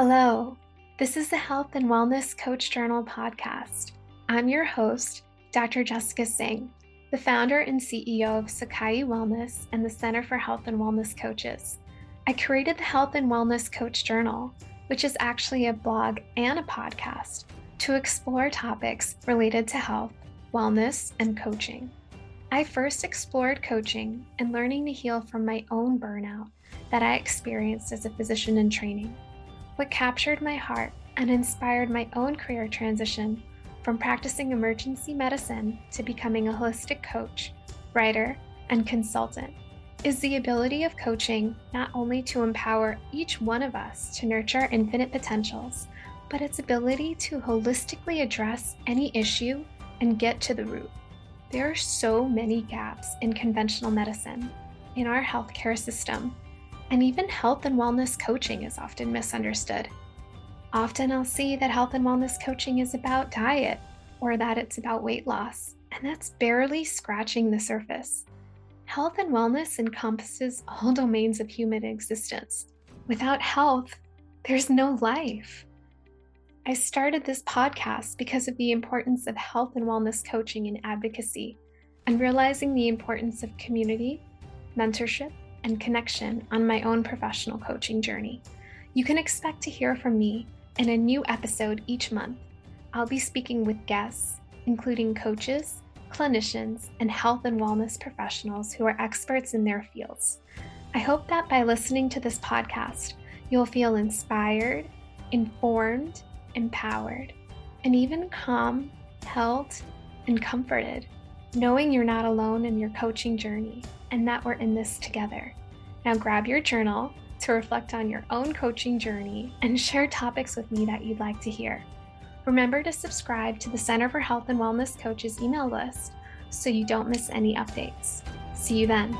Hello, this is the Health and Wellness Coach Journal podcast. I'm your host, Dr. Jessica Singh, the founder and CEO of Sukhayu Wellness and the Center for Health and Wellness Coaches. I created the Health and Wellness Coach Journal, which is actually a blog and a podcast, to explore topics related to health, wellness, and coaching. I first explored coaching and learning to heal from my own burnout that I experienced as a physician in training. What captured my heart and inspired my own career transition from practicing emergency medicine to becoming a holistic coach, writer, and consultant is the ability of coaching not only to empower each one of us to nurture infinite potentials, but its ability to holistically address any issue and get to the root. There are so many gaps in conventional medicine, in our healthcare system, and even health and wellness coaching is often misunderstood. Often I'll see that health and wellness coaching is about diet or that it's about weight loss, and that's barely scratching the surface. Health and wellness encompasses all domains of human existence. Without health, there's no life. I started this podcast because of the importance of health and wellness coaching and advocacy, and realizing the importance of community, mentorship, and connection on my own professional coaching journey. You can expect to hear from me in a new episode each month. I'll be speaking with guests, including coaches, clinicians, and health and wellness professionals who are experts in their fields. I hope that by listening to this podcast, you'll feel inspired, informed, empowered, and even calm, held, and comforted, knowing you're not alone in your coaching journey and that we're in this together. Now grab your journal to reflect on your own coaching journey and share topics with me that you'd like to hear. Remember to subscribe to the Center for Health and Wellness Coaches email list so you don't miss any updates. See you then.